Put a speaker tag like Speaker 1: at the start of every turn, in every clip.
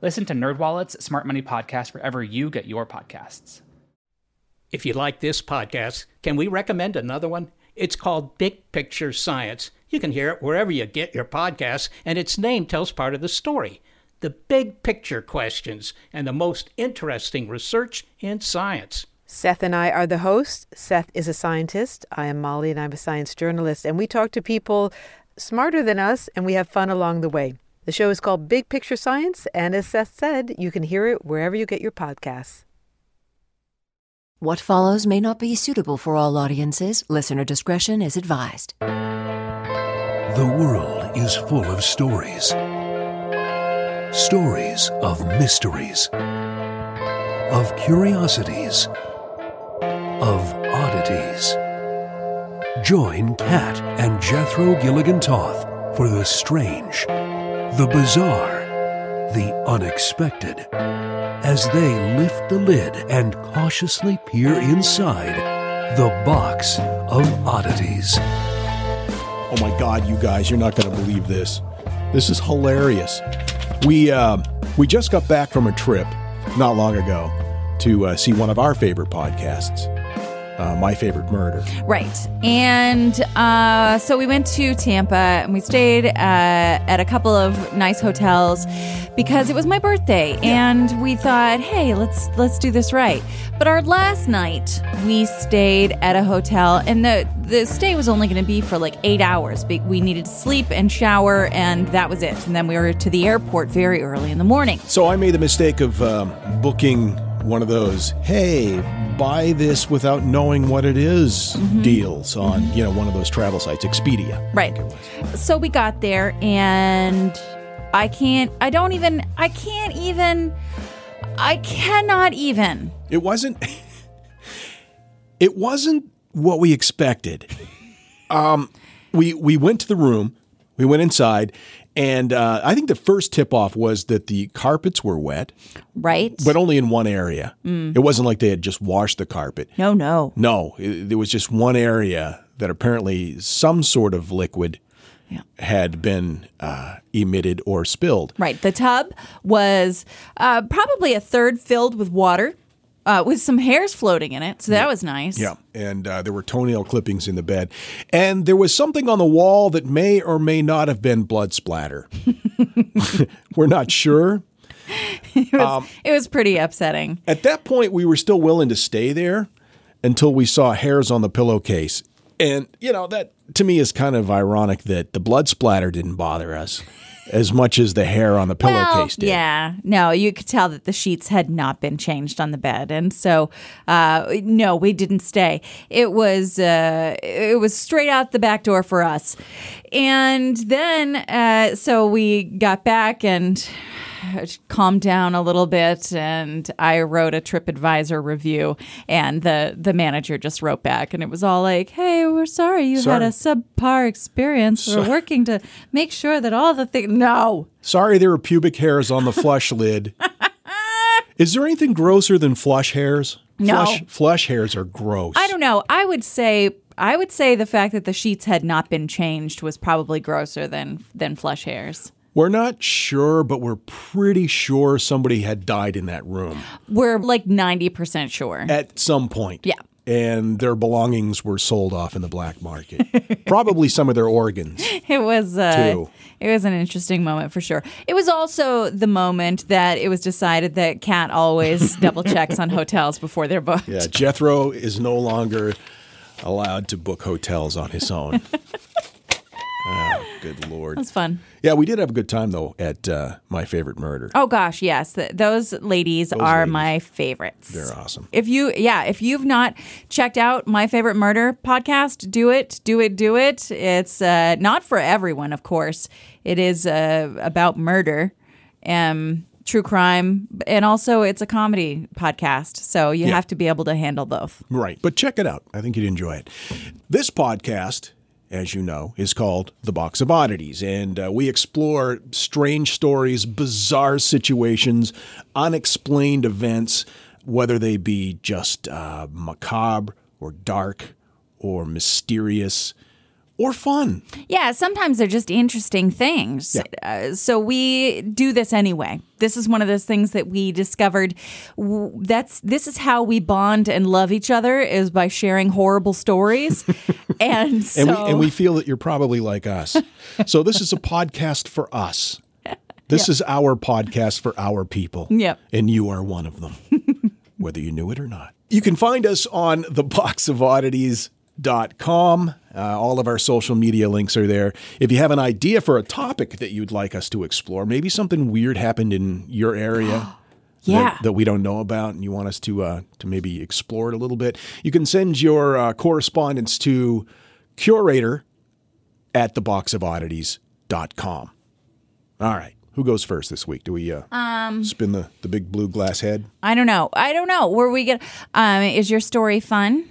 Speaker 1: Listen to NerdWallet's Smart Money Podcast wherever you get your podcasts.
Speaker 2: If you like this podcast, can we recommend another one? It's called Big Picture Science. You can hear it wherever you get your podcasts, and its name tells part of the story the big picture questions and the most interesting research in science.
Speaker 3: Seth and I are the hosts. Seth is a scientist. I am Molly, and I'm a science journalist. And we talk to people smarter than us, and we have fun along the way. The show is called Big Picture Science, and as Seth said, you can hear it wherever you get your podcasts.
Speaker 4: What follows may not be suitable for all audiences. Listener discretion is advised.
Speaker 5: The world is full of stories stories of mysteries, of curiosities, of oddities. Join Kat and Jethro Gilligan Toth for the strange, the bizarre, the unexpected as they lift the lid and cautiously peer inside the box of oddities.
Speaker 6: Oh my God, you guys, you're not going to believe this. This is hilarious. We uh, we just got back from a trip not long ago to uh, see one of our favorite podcasts, uh, My Favorite Murder.
Speaker 7: Right. And uh, so we went to Tampa and we stayed uh, at a couple of nice hotels because it was my birthday and we thought, hey, let's let's do this right. But our last night we stayed at a hotel and the the stay was only going to be for like eight hours. We needed to sleep and shower and that was it. And then we were to the airport very early in the morning.
Speaker 6: So I made the mistake of um, booking one of those, hey, buy this without knowing what it is deals on, you know, one of those travel sites, Expedia.
Speaker 7: Right. So we got there and I can't I don't even I can't even I cannot even.
Speaker 6: It wasn't. It wasn't what we expected. Um, we we went to the room, we went inside, and uh, I think the first tip off was that the carpets were wet,
Speaker 7: Right?
Speaker 6: but only in one area. It wasn't like they had just washed the carpet.
Speaker 7: no, no.
Speaker 6: No, it, there was just one area that apparently some sort of liquid
Speaker 7: Yeah.
Speaker 6: had been uh, emitted or spilled.
Speaker 7: Right. The tub was uh, probably a third filled with water, uh, with some hairs floating in it. So that was nice.
Speaker 6: Yeah, and uh, there were toenail clippings in the bed, and there was something on the wall that may or may not have been blood splatter. We're not sure.
Speaker 7: It was, it was pretty upsetting.
Speaker 6: At that point, we were still willing to stay there until we saw hairs on the pillowcase, and you know that to me is kind of ironic that the blood splatter didn't bother us as much as the hair on the
Speaker 7: Well,
Speaker 6: pillowcase did.
Speaker 7: yeah, no, you could tell that the sheets had not been changed on the bed, and so uh, no, we didn't stay. It was uh, it was straight out the back door for us, and then uh, so we got back and calmed down a little bit and I wrote a TripAdvisor review and the the manager just wrote back and it was all like, "Hey, we're sorry you had a subpar experience. We're working to make sure that all the things No.
Speaker 6: Sorry, there were pubic hairs on the flush lid. Is there anything grosser than flush hairs?
Speaker 7: No.
Speaker 6: Flush, flush hairs are gross.
Speaker 7: I don't know. I would say I would say the fact that the sheets had not been changed was probably grosser than than flush hairs.
Speaker 6: We're not sure, but we're pretty sure somebody had died in that room
Speaker 7: We're like 90% sure.
Speaker 6: at some point.
Speaker 7: Yeah.
Speaker 6: And their belongings were sold off in the black market. Probably some of their organs.
Speaker 7: It was uh,
Speaker 6: Too.
Speaker 7: it was an interesting moment for sure. It was also the moment that it was decided that Kat always double checks on hotels before they're booked.
Speaker 6: Yeah, Jethro is no longer allowed to book hotels on his own. Oh, good lord.
Speaker 7: Was fun.
Speaker 6: Yeah, we did have a good time though at uh, my favorite murder.
Speaker 7: Oh gosh, yes. Th- those ladies are
Speaker 6: ladies.
Speaker 7: my favorites.
Speaker 6: They're awesome.
Speaker 7: If you, yeah, if you've not checked out my favorite murder podcast, do it, do it, do it. It's uh, not for everyone, of course. It is uh, about murder. Um, true crime, and also it's a comedy podcast. So you
Speaker 6: Yeah.
Speaker 7: have to be able to handle both.
Speaker 6: Right. But check it out. I think you'd enjoy it. This podcast, as you know, is called The Box of Oddities. And uh, we explore strange stories, bizarre situations, unexplained events, whether they be just uh, macabre or dark or mysterious or fun.
Speaker 7: Yeah, sometimes they're just interesting things. Uh, so we do this anyway. This is one of those things that we discovered. That's this is how we bond and love each other is by sharing horrible stories. and so
Speaker 6: And, we, and we feel that you're probably like us. So this is a podcast for us. This is our podcast for our people.
Speaker 7: Yep.
Speaker 6: And you are one of them, whether you knew it or not. You can find us on theboxofoddities.com. Uh, all of our social media links are there. If you have an idea for a topic that you'd like us to explore, maybe something weird happened in your area.
Speaker 7: Yeah.
Speaker 6: That, that we don't know about, and you want us to uh, to maybe explore it a little bit, you can send your uh, correspondence to curator at theboxofoddities.com. All right. Who goes first this week? Do we uh,
Speaker 7: Um,
Speaker 6: spin the, the big blue glass head?
Speaker 7: I don't know. I don't know. Were we gonna? Um, is your story fun?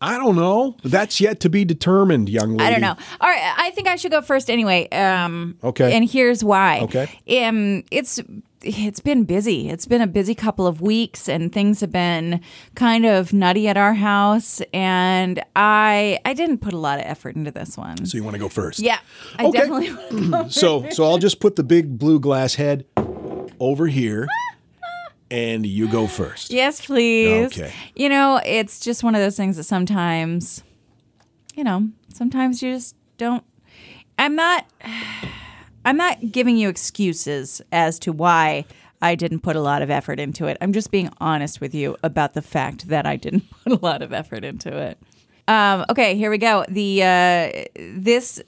Speaker 6: I don't know. That's yet to be determined, young lady.
Speaker 7: I don't know. All right, I think I should go first anyway. Um,
Speaker 6: Okay.
Speaker 7: And here's why.
Speaker 6: Okay.
Speaker 7: Um, it's it's been busy. It's been a busy couple of weeks, and things have been kind of nutty at our house. And I I didn't put a lot of effort into this one.
Speaker 6: So you want to go first?
Speaker 7: yeah, I
Speaker 6: Okay.
Speaker 7: definitely.
Speaker 6: So so I'll just put the big blue glass head over here, and you go first.
Speaker 7: yes, please.
Speaker 6: Okay.
Speaker 7: You know, it's just one of those things that sometimes, you know, sometimes you just don't. I'm not. I'm not giving you excuses as to why I didn't put a lot of effort into it. I'm just being honest with you about the fact that I didn't put a lot of effort into it. Um, okay, here we go. The uh, this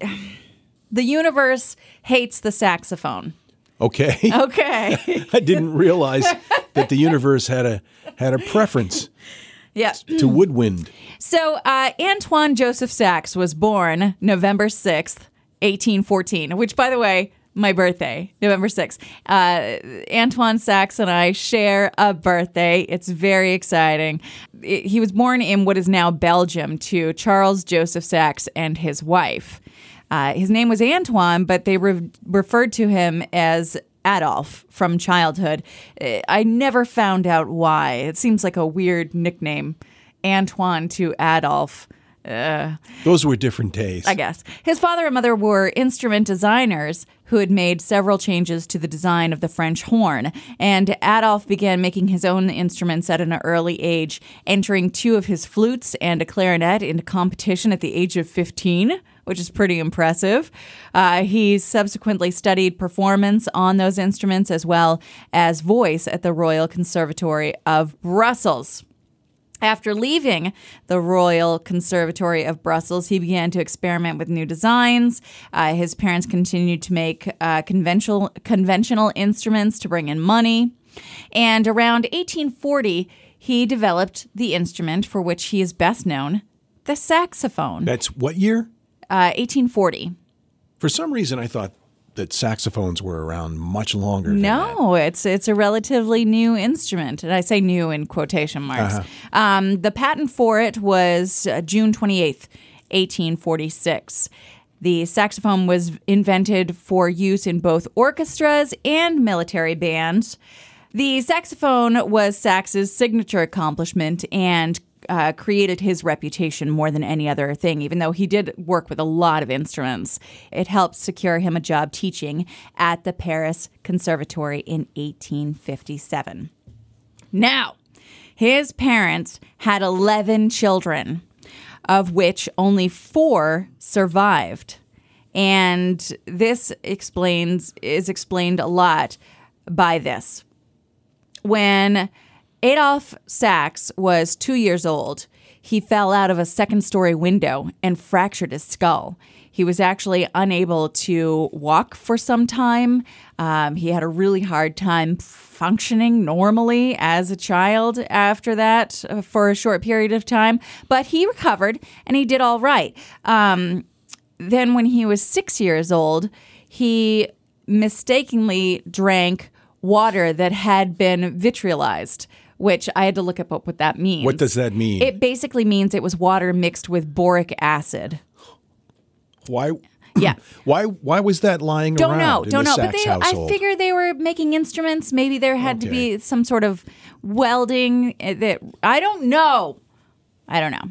Speaker 7: the universe hates the saxophone.
Speaker 6: Okay.
Speaker 7: Okay.
Speaker 6: I didn't realize that the universe had a had a preference
Speaker 7: yeah.
Speaker 6: to woodwind.
Speaker 7: So uh, Antoine Joseph Sax was born November 6th, 1814, which, by the way, my birthday, November 6th. Uh, Antoine Sax and I share a birthday. It's very exciting. I- he was born in what is now Belgium to Charles Joseph Sax and his wife. Uh, his name was Antoine, but they re- referred to him as Adolf from childhood. Uh, I never found out why. It seems like a weird nickname, Antoine to Adolf.
Speaker 6: Those were different days.
Speaker 7: I guess. His father and mother were instrument designers who had made several changes to the design of the French horn, and Adolf began making his own instruments at an early age, entering two of his flutes and a clarinet into competition at the age of 15. Which is pretty impressive. Uh, he subsequently studied performance on those instruments as well as voice at the Royal Conservatory of Brussels. After leaving the Royal Conservatory of Brussels, he began to experiment with new designs. Uh, his parents continued to make uh, conventional conventional instruments to bring in money, and around 1840, he developed the instrument for which he is best known, the saxophone.
Speaker 6: That's what year?
Speaker 7: Uh, 1840.
Speaker 6: For some reason, I thought that saxophones were around much longer. than that.
Speaker 7: No, it's it's a relatively new instrument, and I say new in quotation marks. Um, the patent for it was uh, June twenty eighth, eighteen forty six. The saxophone was invented for use in both orchestras and military bands. The saxophone was Sax's signature accomplishment and uh, created his reputation more than any other thing, even though he did work with a lot of instruments. It helped secure him a job teaching at the Paris Conservatory in 1857. Now, his parents had 11 children, of which only four survived. And this explains is explained a lot by this. When Adolf Sax was two years old, he fell out of a second story window and fractured his skull. He was actually unable to walk for some time. Um, he had a really hard time functioning normally as a child after that uh, for a short period of time, but he recovered and he did all right. Um, then, when he was six years old, he mistakenly drank water that had been vitriolized, which I had to look up what that means.
Speaker 6: What does that mean?
Speaker 7: It basically means it was water mixed with boric acid.
Speaker 6: why?
Speaker 7: Yeah.
Speaker 6: Why? Why was that lying
Speaker 7: Don't
Speaker 6: around?
Speaker 7: know,
Speaker 6: in
Speaker 7: don't
Speaker 6: the
Speaker 7: know. But they, I
Speaker 6: household?
Speaker 7: figure they were making instruments. Maybe there had to be some sort of welding. uh, That I don't know. I don't know.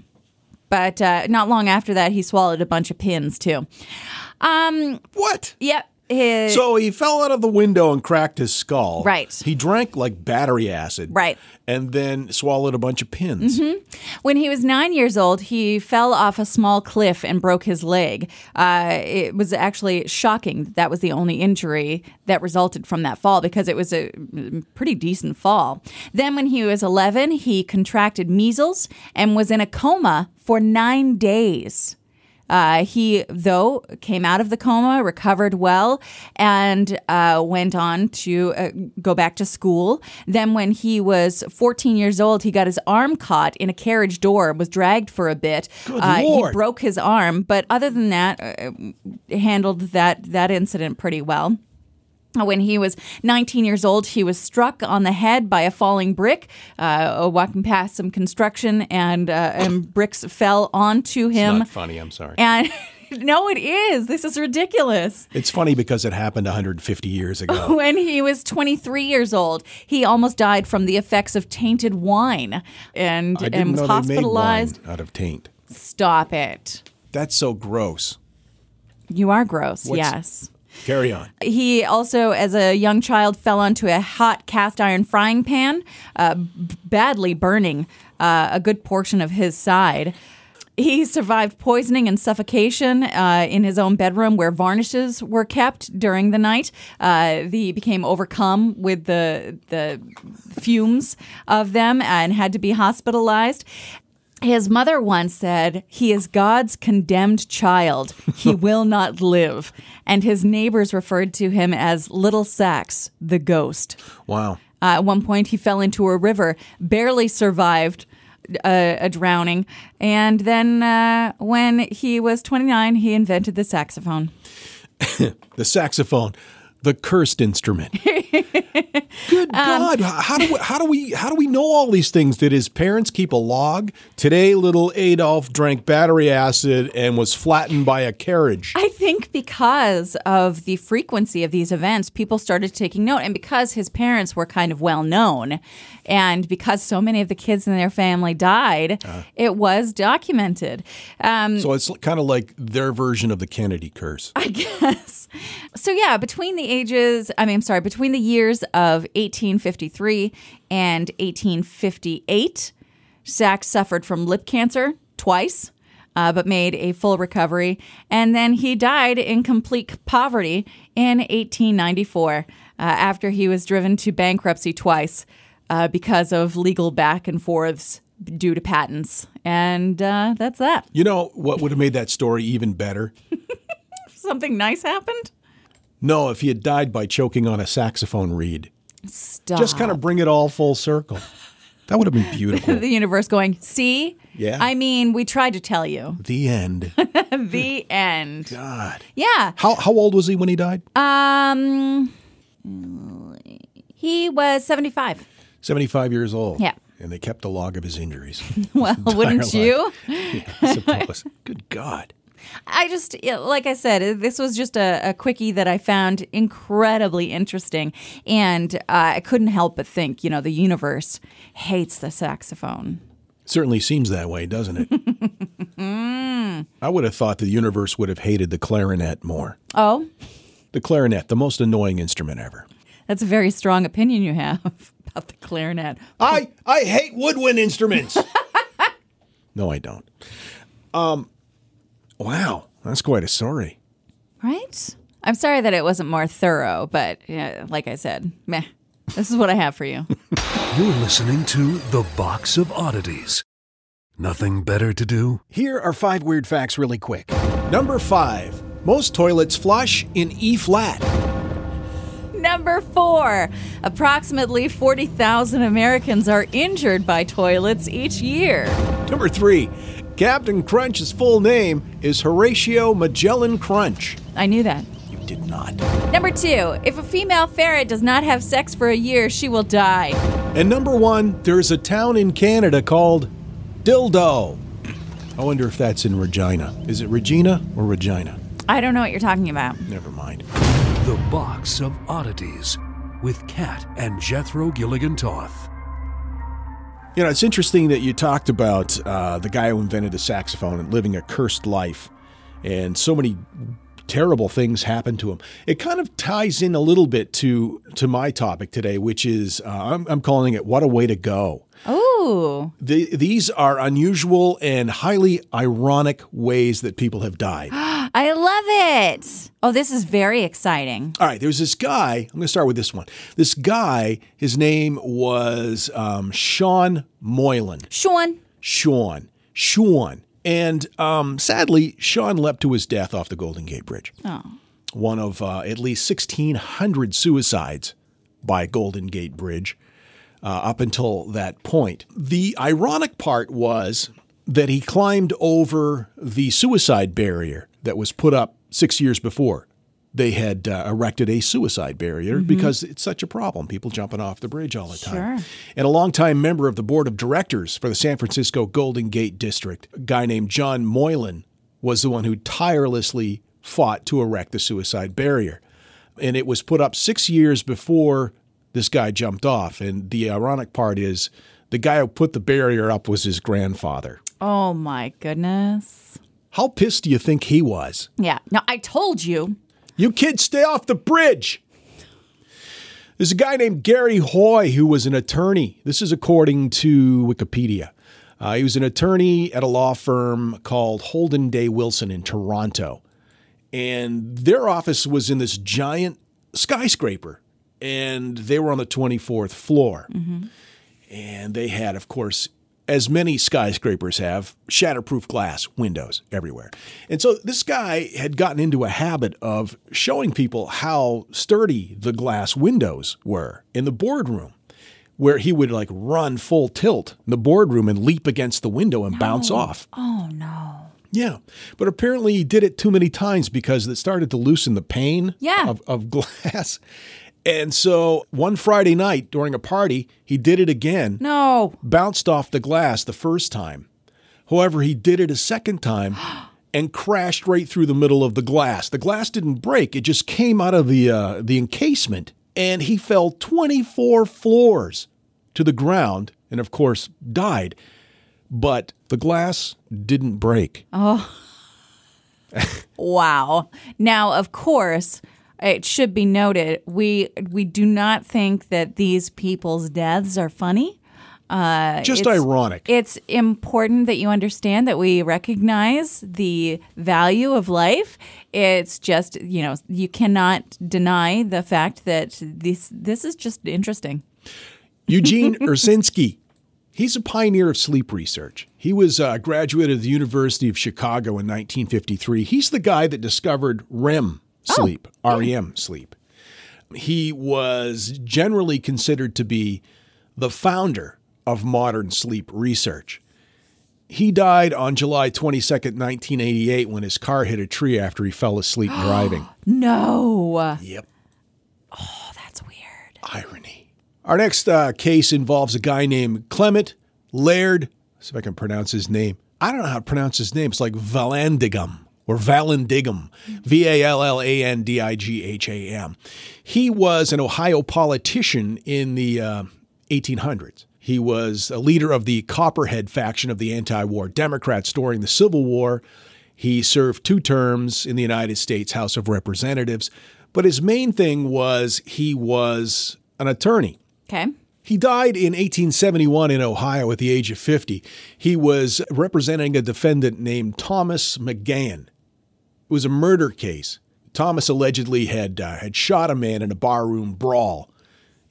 Speaker 7: But uh, not long after that, he swallowed a bunch of pins too. Um.
Speaker 6: what?
Speaker 7: Yep. His,
Speaker 6: So he fell out of the window and cracked his skull.
Speaker 7: Right.
Speaker 6: He drank like battery acid.
Speaker 7: Right.
Speaker 6: And then swallowed a bunch of pins.
Speaker 7: When he was nine years old, he fell off a small cliff and broke his leg. Uh, it was actually shocking. That, that was the only injury that resulted from that fall because it was a mm, pretty decent fall. Then, when he was 11, he contracted measles and was in a coma for nine days. Uh, he, though, came out of the coma, recovered well, and uh, went on to uh, go back to school. Then, when he was 14 years old, he got his arm caught in a carriage door, was dragged for a bit. Uh, he broke his arm, but other than that, uh, handled that that incident pretty well. When he was 19 years old, he was struck on the head by a falling brick, uh, walking past some construction, and uh, and bricks fell onto him.
Speaker 6: Not funny. I'm sorry.
Speaker 7: And no, it is. This is ridiculous.
Speaker 6: it's funny because it happened 150 years ago.
Speaker 7: When he was 23 years old, he almost died from the effects of tainted wine and,
Speaker 6: I
Speaker 7: and was
Speaker 6: know they made
Speaker 7: hospitalized.
Speaker 6: out of taint.
Speaker 7: Stop it.
Speaker 6: That's so gross.
Speaker 7: You are gross.
Speaker 6: What's-
Speaker 7: yes.
Speaker 6: Carry on.
Speaker 7: He also, as a young child, fell onto a hot cast iron frying pan, uh, b- badly burning uh, a good portion of his side. He survived poisoning and suffocation uh, in his own bedroom where varnishes were kept during the night. Uh, he became overcome with the, the fumes of them and had to be hospitalized. His mother once said, He is God's condemned child. He will not live. And his neighbors referred to him as Little Sax, the ghost.
Speaker 6: Wow.
Speaker 7: Uh, at one point, he fell into a river, barely survived a, a drowning. And then, uh, when he was 29, he invented the saxophone.
Speaker 6: The saxophone, the cursed instrument. Good
Speaker 7: Um,
Speaker 6: God! How do we, how do we how do we know all these things? Did his parents keep a log? Today, little Adolf drank battery acid and was flattened by a carriage.
Speaker 7: I think because of the frequency of these events, people started taking note. And because his parents were kind of well known, and because so many of the kids in their family died, it was documented. Um,
Speaker 6: So it's kind of like their version of the Kennedy curse.
Speaker 7: I guess. So yeah, between the ages, I mean, I'm sorry, between the years of 1853 and 1858, Sax suffered from lip cancer twice. Uh, but made a full recovery. And then he died in complete poverty in 1894 uh, after he was driven to bankruptcy twice uh, because of legal back and forths due to patents. And uh, that's that.
Speaker 6: You know what would have made that story even better?
Speaker 7: Something nice happened?
Speaker 6: No, if he had died by choking on a saxophone reed.
Speaker 7: Stop.
Speaker 6: Just kind of bring it all full circle. That would have been beautiful.
Speaker 7: the universe going, see?
Speaker 6: Yeah.
Speaker 7: I mean, we tried to tell you.
Speaker 6: the end.
Speaker 7: the end.
Speaker 6: God.
Speaker 7: Yeah.
Speaker 6: How how old was he when he died?
Speaker 7: Um he was 75.
Speaker 6: 75 years old.
Speaker 7: Yeah.
Speaker 6: And they kept a log of his injuries.
Speaker 7: Well, wouldn't
Speaker 6: life.
Speaker 7: you?
Speaker 6: yeah, I suppose. Good God.
Speaker 7: I just, like I said, this was just a, a quickie that I found incredibly interesting. And uh, I couldn't help but think, you know, the universe hates the saxophone.
Speaker 6: Certainly seems that way, doesn't it? I would have thought the universe would have hated the clarinet more.
Speaker 7: Oh,
Speaker 6: The clarinet, the most annoying instrument ever.
Speaker 7: that's a very strong opinion you have about the clarinet.
Speaker 6: I I hate woodwind instruments. no, I don't. Um, wow, that's quite a story.
Speaker 7: Right? I'm sorry that it wasn't more thorough, but yeah, like I said, meh. This is what I have for you.
Speaker 5: You're listening to The Box of Oddities. Nothing better to do?
Speaker 6: Here are five weird facts, really quick. Number five: most toilets flush in E flat.
Speaker 7: Number four, approximately 40,000 Americans are injured by toilets each year.
Speaker 6: Number three: Captain Crunch's full name is Horatio Magellan Crunch.
Speaker 7: I knew that.
Speaker 6: You did not.
Speaker 7: Number two, if a female ferret does not have sex for a year, she will die.
Speaker 6: And number one, there's a town in Canada called Dildo. I wonder if that's in Regina. Is it Regina or Regina?
Speaker 7: I don't know what you're talking about.
Speaker 6: Never mind.
Speaker 5: The Box of Oddities with Kat and Jethro Gilligan Toth.
Speaker 6: You know, it's interesting that you talked about uh, the guy who invented the saxophone and living a cursed life, and so many terrible things happened to him. It kind of ties in a little bit to to my topic today, which is uh, I'm, I'm calling it "What a Way to Go."
Speaker 7: Oh,
Speaker 6: The, these are unusual and highly ironic ways that people have died.
Speaker 7: I love it. Oh, this is very exciting.
Speaker 6: All right, there's this guy. I'm going to start with this one. This guy, his name was um, Sean Moylan.
Speaker 7: Sean.
Speaker 6: Sean. Sean. And um, sadly, Sean leapt to his death off the Golden Gate Bridge.
Speaker 7: Oh.
Speaker 6: One of uh, at least 1,600 suicides by Golden Gate Bridge uh, up until that point. The ironic part was that he climbed over the suicide barrier that was put up six years before. They had uh, erected a suicide barrier because it's such a problem, people jumping off the bridge all the time.
Speaker 7: Sure.
Speaker 6: And a longtime member of the board of directors for the San Francisco Golden Gate District, a guy named John Moylan, was the one who tirelessly fought to erect the suicide barrier. And it was put up six years before this guy jumped off. And the ironic part is the guy who put the barrier up was his grandfather.
Speaker 7: Oh my goodness.
Speaker 6: How pissed do you think he was?
Speaker 7: Yeah. Now I told you.
Speaker 6: You kids stay off the bridge. There's a guy named Garry Hoy who was an attorney. This is according to Wikipedia. Uh, he was an attorney at a law firm called Holden Day Wilson in Toronto. And their office was in this giant skyscraper. And they were on the 24th floor. And they had, of course, as many skyscrapers have, shatterproof glass windows everywhere. And so this guy had gotten into a habit of showing people how sturdy the glass windows were in the boardroom, where he would like run full tilt in the boardroom and leap against the window and bounce off.
Speaker 7: Oh no.
Speaker 6: Yeah. But apparently he did it too many times because it started to loosen the pane
Speaker 7: Yeah.
Speaker 6: of, of glass. And so one Friday night during a party, he did it again
Speaker 7: No.
Speaker 6: bounced off the glass the first time. However, he did it a second time and crashed right through the middle of the glass. The glass didn't break; it just came out of the uh, the encasement, and he fell 24 floors to the ground, and of course died. But the glass didn't break. Oh.
Speaker 7: wow. Now, of course, it should be noted we we do not think that these people's deaths are funny. Uh,
Speaker 6: Just
Speaker 7: it's-
Speaker 6: ironic.
Speaker 7: It's important that you understand that we recognize the value of life. It's just you know you cannot deny the fact that this this is just interesting.
Speaker 6: Eugene Aserinsky. He's a pioneer of sleep research. He was a graduate of the University of Chicago in 1953. He's the guy that discovered REM sleep, REM sleep. He was generally considered to be the founder of modern sleep research. He died on July 22nd, 1988, when his car hit a tree after he fell asleep driving.
Speaker 7: No,
Speaker 6: Yep.
Speaker 7: Oh, that's weird.
Speaker 6: irony. Our next uh, case involves a guy named Clement Laird. See if I can pronounce his name. I don't know how to pronounce his name. It's like Valandigam or Valandigam, V A L L A N D I G H A M. He was an Ohio politician in the uh, 1800s. He was a leader of the Copperhead faction of the anti war Democrats during the Civil War. He served two terms in the United States House of Representatives, but his main thing was he was an attorney.
Speaker 7: Okay.
Speaker 6: He died in 1871 in Ohio at the age of 50. He was representing a defendant named Thomas McGahan. It was a murder case. Thomas allegedly had uh, had shot a man in a barroom brawl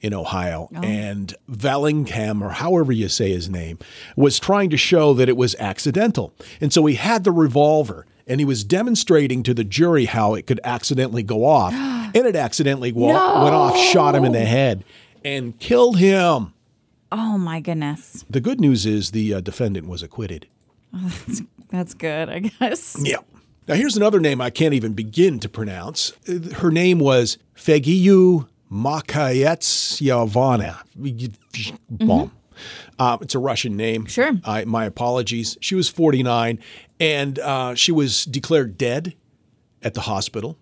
Speaker 6: in Ohio, and Vallingham, or however you say his name, was trying to show that it was accidental. And so he had the revolver, and he was demonstrating to the jury how it could accidentally go off, and it accidentally wa- went off, shot him in the head, and killed him.
Speaker 7: Oh my goodness.
Speaker 6: The good news is the uh, defendant was acquitted.
Speaker 7: That's That's good, I guess.
Speaker 6: Yeah. Now, here's another name I can't even begin to pronounce. Her name was Fegiu Makayetsyavana. Bomb. Uh, it's a Russian name.
Speaker 7: Sure.
Speaker 6: I, my apologies. She was 49, and uh, she was declared dead at the hospital.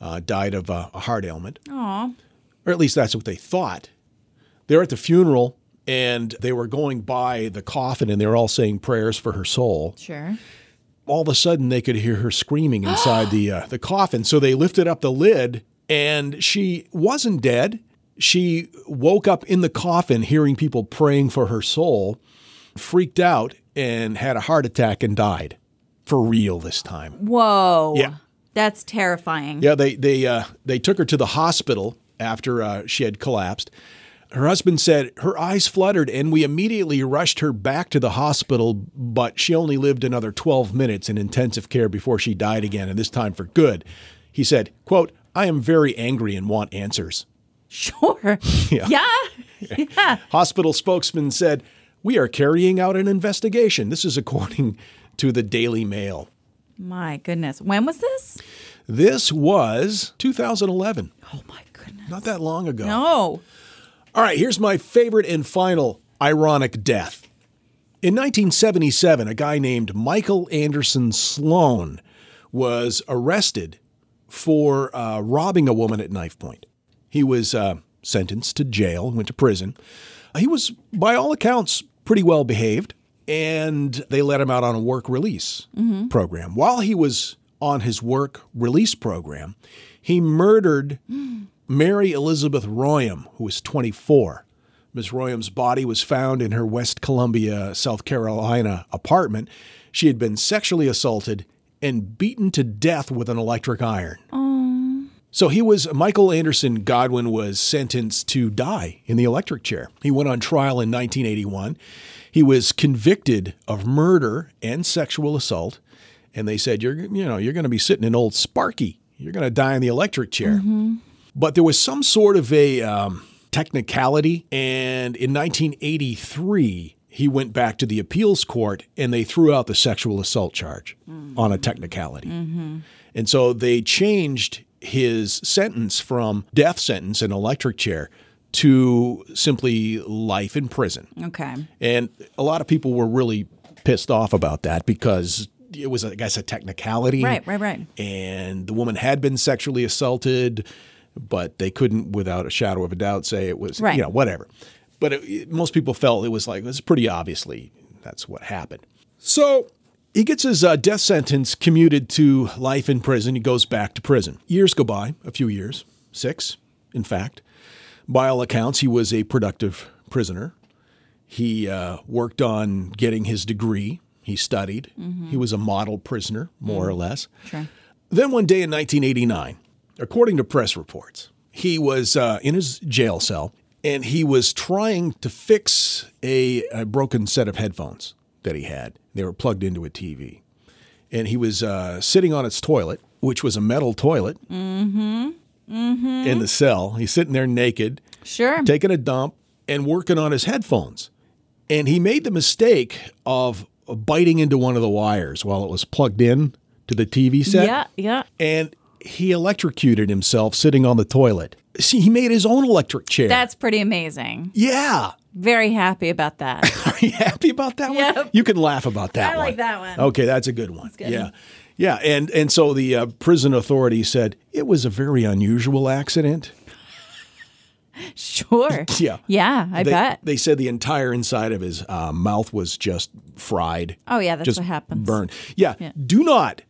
Speaker 6: Uh, died of a, a heart ailment.
Speaker 7: Aw.
Speaker 6: Or at least that's what they thought. They were at the funeral, and they were going by the coffin, and they were all saying prayers for her soul
Speaker 7: Sure.
Speaker 6: All of a sudden they could hear her screaming inside the uh, the coffin. So they lifted up the lid, and she wasn't dead. She woke up in the coffin, hearing people praying for her soul, freaked out, and had a heart attack and died for real this time.
Speaker 7: Whoa.
Speaker 6: Yeah.
Speaker 7: That's terrifying.
Speaker 6: Yeah, they they uh, they took her to the hospital after uh, she had collapsed. Her husband said her eyes fluttered, and we immediately rushed her back to the hospital. But she only lived another 12 minutes in intensive care before she died again, and this time for good. He said, "quote I am very angry and want answers."
Speaker 7: Sure.
Speaker 6: Yeah.
Speaker 7: Yeah. yeah.
Speaker 6: Hospital spokesman said, "We are carrying out an investigation." This is according to the Daily Mail.
Speaker 7: My goodness. When was this?
Speaker 6: This was 2011,
Speaker 7: Oh my goodness.
Speaker 6: not that long ago.
Speaker 7: No.
Speaker 6: All right, here's my favorite and final ironic death. In 1977, a guy named Michael Anderson Sloan was arrested for uh, robbing a woman at knife point. He was uh, sentenced to jail, went to prison. He was, by all accounts, pretty well behaved, and they let him out on a work release program. While he was on his work release program, he murdered Mary Elizabeth Royam, who was 24. Ms. Royam's body was found in her West Columbia, South Carolina apartment. She had been sexually assaulted and beaten to death with an electric iron. So he was, Michael Anderson Godwin was sentenced to die in the electric chair. He went on trial in 1981. He was convicted of murder and sexual assault. And they said, you're, you know, you're going to be sitting in old Sparky. You're going to die in the electric chair. Mm-hmm. But there was some sort of a um, technicality. And in 1983, he went back to the appeals court and they threw out the sexual assault charge on a technicality. And so they changed his sentence from death sentence in electric chair to simply life in prison.
Speaker 7: Okay.
Speaker 6: And a lot of people were really pissed off about that because it was, I guess, a technicality.
Speaker 7: Right, right, right.
Speaker 6: And the woman had been sexually assaulted, but they couldn't, without a shadow of a doubt, say it was,
Speaker 7: Right.
Speaker 6: you know, whatever. But it, it- most people felt it was like, it's pretty obviously that's what happened. So he gets his uh, death sentence commuted to life in prison. He goes back to prison. Years go by, a few years, six, in fact. By all accounts, he was a productive prisoner. He uh, worked on getting his degree. He studied. He was a model prisoner, more or less.
Speaker 7: Sure.
Speaker 6: Then one day in 1989, according to press reports, he was uh, in his jail cell and he was trying to fix a, a broken set of headphones that he had. They were plugged into a TV. And he was uh, sitting on its toilet, which was a metal toilet in the cell. He's sitting there naked,
Speaker 7: Sure.
Speaker 6: taking a dump and working on his headphones. And he made the mistake of biting into one of the wires while it was plugged in to the TV set.
Speaker 7: Yeah, yeah.
Speaker 6: And he electrocuted himself sitting on the toilet. See, he made his own electric chair.
Speaker 7: That's pretty amazing.
Speaker 6: yeah.
Speaker 7: Very happy about that.
Speaker 6: Are you happy about that one?
Speaker 7: Yep.
Speaker 6: You can laugh about that
Speaker 7: I
Speaker 6: one.
Speaker 7: like that one.
Speaker 6: Okay, that's a good one.
Speaker 7: good.
Speaker 6: Yeah. Yeah, and and so the uh, prison authorities said it was a very unusual accident.
Speaker 7: Sure.
Speaker 6: Yeah.
Speaker 7: Yeah, I
Speaker 6: they,
Speaker 7: bet.
Speaker 6: They said the entire inside of his uh, mouth was just fried.
Speaker 7: Oh, yeah, that's
Speaker 6: just
Speaker 7: what happens.
Speaker 6: Burned. Yeah.
Speaker 7: Yeah.
Speaker 6: Do not,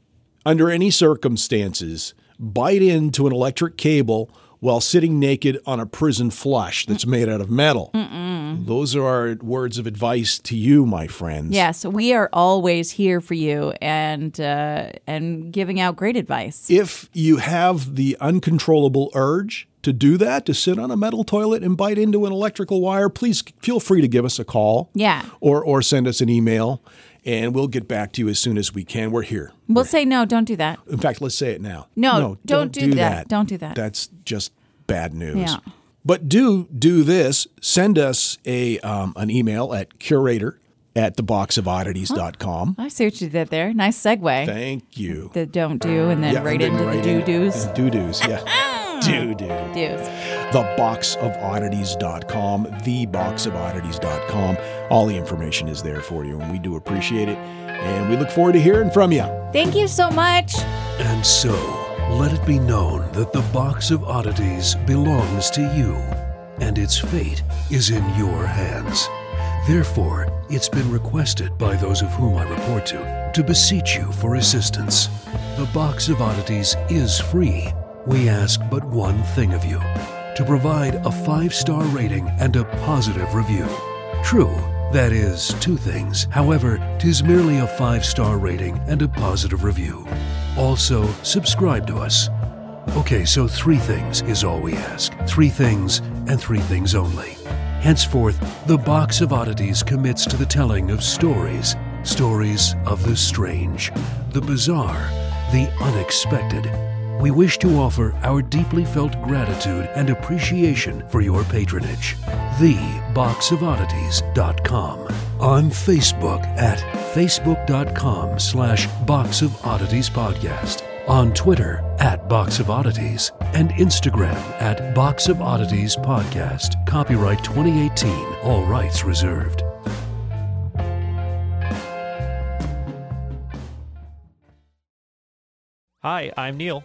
Speaker 6: under any circumstances, bite into an electric cable while sitting naked on a prison flush that's made out of metal. Those are our words of advice to you, my friends.
Speaker 7: Yes, we are always here for you and uh, and giving out great advice.
Speaker 6: If you have the uncontrollable urge to do that, to sit on a metal toilet and bite into an electrical wire, please feel free to give us a call.
Speaker 7: Yeah.
Speaker 6: Or, or send us an email, and we'll get back to you as soon as we can. We're here.
Speaker 7: We'll say no, don't do that.
Speaker 6: In fact, let's say it now.
Speaker 7: No, don't do that. Don't do that.
Speaker 6: That's just bad news.
Speaker 7: Yeah.
Speaker 6: But do do this. Send us a um, an email at curator at theboxofoddities.com.
Speaker 7: I see what you did there. Nice segue.
Speaker 6: Thank you.
Speaker 7: The don't do and then
Speaker 6: Yeah,
Speaker 7: right into
Speaker 6: right
Speaker 7: the do do's.
Speaker 6: and Do-dos, yeah. Do-do.
Speaker 7: Do's.
Speaker 6: theboxofoddities.com, theboxofoddities.com. All the information is there for you, and we do appreciate it. And we look forward to hearing from you.
Speaker 7: Thank you so much.
Speaker 5: And so, let it be known that the Box of Oddities belongs to you, and its fate is in your hands. Therefore, it's been requested by those of whom I report to to beseech you for assistance. The Box of Oddities is free. We ask but one thing of you to provide a five star rating and a positive review. True, that is two things. However, tis merely a five star rating and a positive review. Also, subscribe to us. Okay, so three things is all we ask. Three things and three things only. Henceforth, the Box of Oddities commits to the telling of stories stories of the strange, the bizarre, the unexpected. We wish to offer our deeply felt gratitude and appreciation for your patronage. TheBoxOfOddities.com. On Facebook at facebook.com slash Box of Oddities Podcast. On Twitter at Box of Oddities. And Instagram at Box of Oddities Podcast. Copyright 2018. All rights reserved.
Speaker 8: Hi, I'm Neil,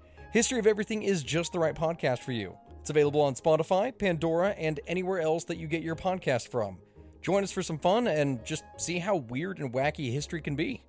Speaker 9: History of Everything is just the right podcast for you. It's available on Spotify, Pandora, and anywhere else that you get your podcast from. Join us for some fun and just see how weird and wacky history can be.